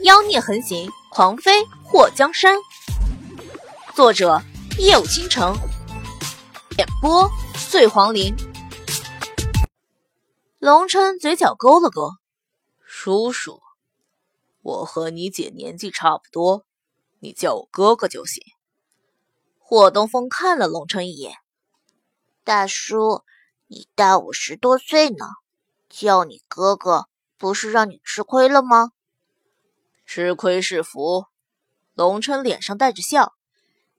妖孽横行，狂妃祸江山。作者：夜舞倾城，演播：碎黄林。龙琛嘴角勾了勾，叔叔，我和你姐年纪差不多，你叫我哥哥就行。霍东风看了龙琛一眼，大叔，你大我十多岁呢，叫你哥哥。不是让你吃亏了吗？吃亏是福。龙琛脸上带着笑，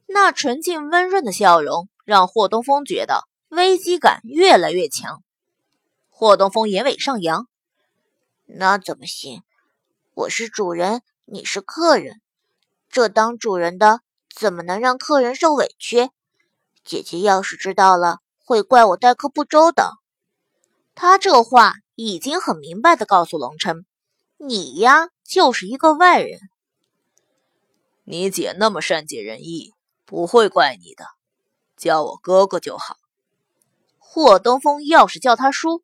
那纯净温润的笑容让霍东风觉得危机感越来越强。霍东风眼尾上扬，那怎么行？我是主人，你是客人，这当主人的怎么能让客人受委屈？姐姐要是知道了，会怪我待客不周的。他这话。已经很明白的告诉龙琛：“你呀，就是一个外人。你姐那么善解人意，不会怪你的。叫我哥哥就好。霍东风要是叫他叔，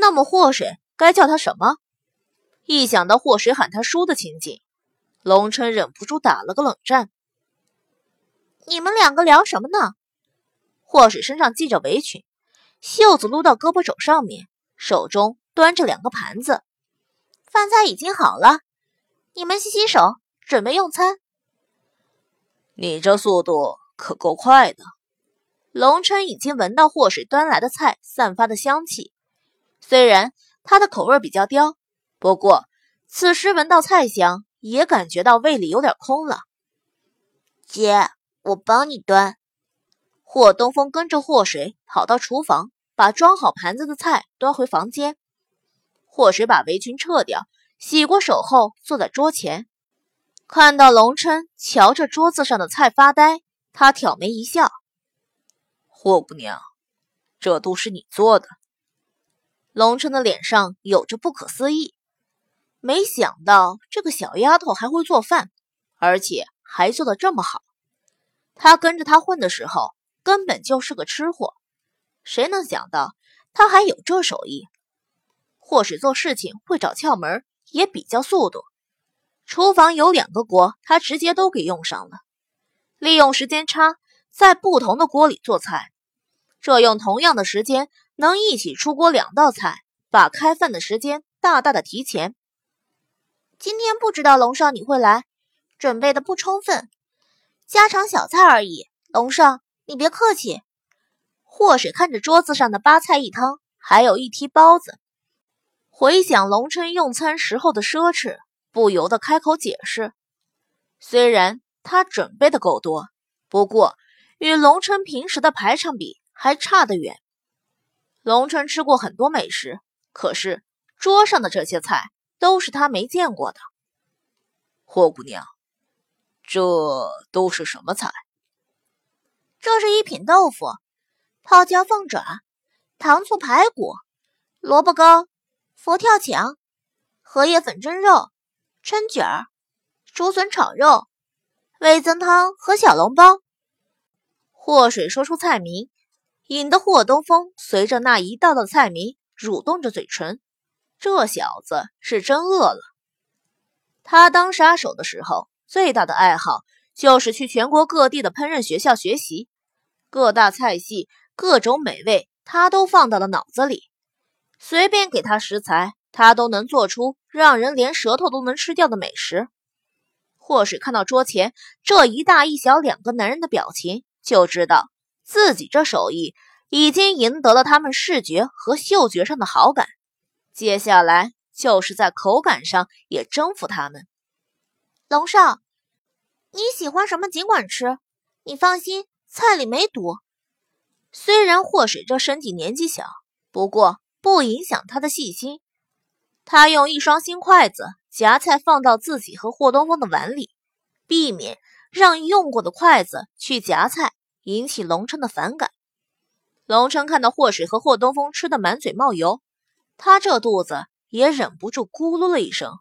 那么霍水该叫他什么？一想到霍水喊他叔的情景，龙琛忍不住打了个冷战。你们两个聊什么呢？霍水身上系着围裙，袖子撸到胳膊肘上面。”手中端着两个盘子，饭菜已经好了，你们洗洗手，准备用餐。你这速度可够快的。龙琛已经闻到祸水端来的菜散发的香气，虽然他的口味比较刁，不过此时闻到菜香，也感觉到胃里有点空了。姐，我帮你端。霍东风跟着祸水跑到厨房。把装好盘子的菜端回房间，祸水把围裙撤掉，洗过手后坐在桌前，看到龙琛瞧着桌子上的菜发呆，他挑眉一笑：“霍姑娘，这都是你做的。”龙琛的脸上有着不可思议，没想到这个小丫头还会做饭，而且还做的这么好。他跟着他混的时候，根本就是个吃货。谁能想到他还有这手艺？或许做事情会找窍门，也比较速度。厨房有两个锅，他直接都给用上了。利用时间差，在不同的锅里做菜，这用同样的时间能一起出锅两道菜，把开饭的时间大大的提前。今天不知道龙少你会来，准备的不充分，家常小菜而已。龙少，你别客气。祸水看着桌子上的八菜一汤，还有一屉包子，回想龙琛用餐时候的奢侈，不由得开口解释。虽然他准备的够多，不过与龙琛平时的排场比，还差得远。龙琛吃过很多美食，可是桌上的这些菜都是他没见过的。霍姑娘，这都是什么菜？这是一品豆腐。泡椒凤爪、糖醋排骨、萝卜糕、佛跳墙、荷叶粉蒸肉、春卷儿、竹笋炒肉、味增汤和小笼包。祸水说出菜名，引得霍东风随着那一道道菜名蠕动着嘴唇。这小子是真饿了。他当杀手的时候，最大的爱好就是去全国各地的烹饪学校学习各大菜系。各种美味，他都放到了脑子里。随便给他食材，他都能做出让人连舌头都能吃掉的美食。或是看到桌前这一大一小两个男人的表情，就知道自己这手艺已经赢得了他们视觉和嗅觉上的好感。接下来就是在口感上也征服他们。龙少，你喜欢什么尽管吃，你放心，菜里没毒。虽然祸水这身体年纪小，不过不影响他的细心。他用一双新筷子夹菜放到自己和霍东风的碗里，避免让用过的筷子去夹菜，引起龙琛的反感。龙琛看到霍水和霍东风吃的满嘴冒油，他这肚子也忍不住咕噜了一声。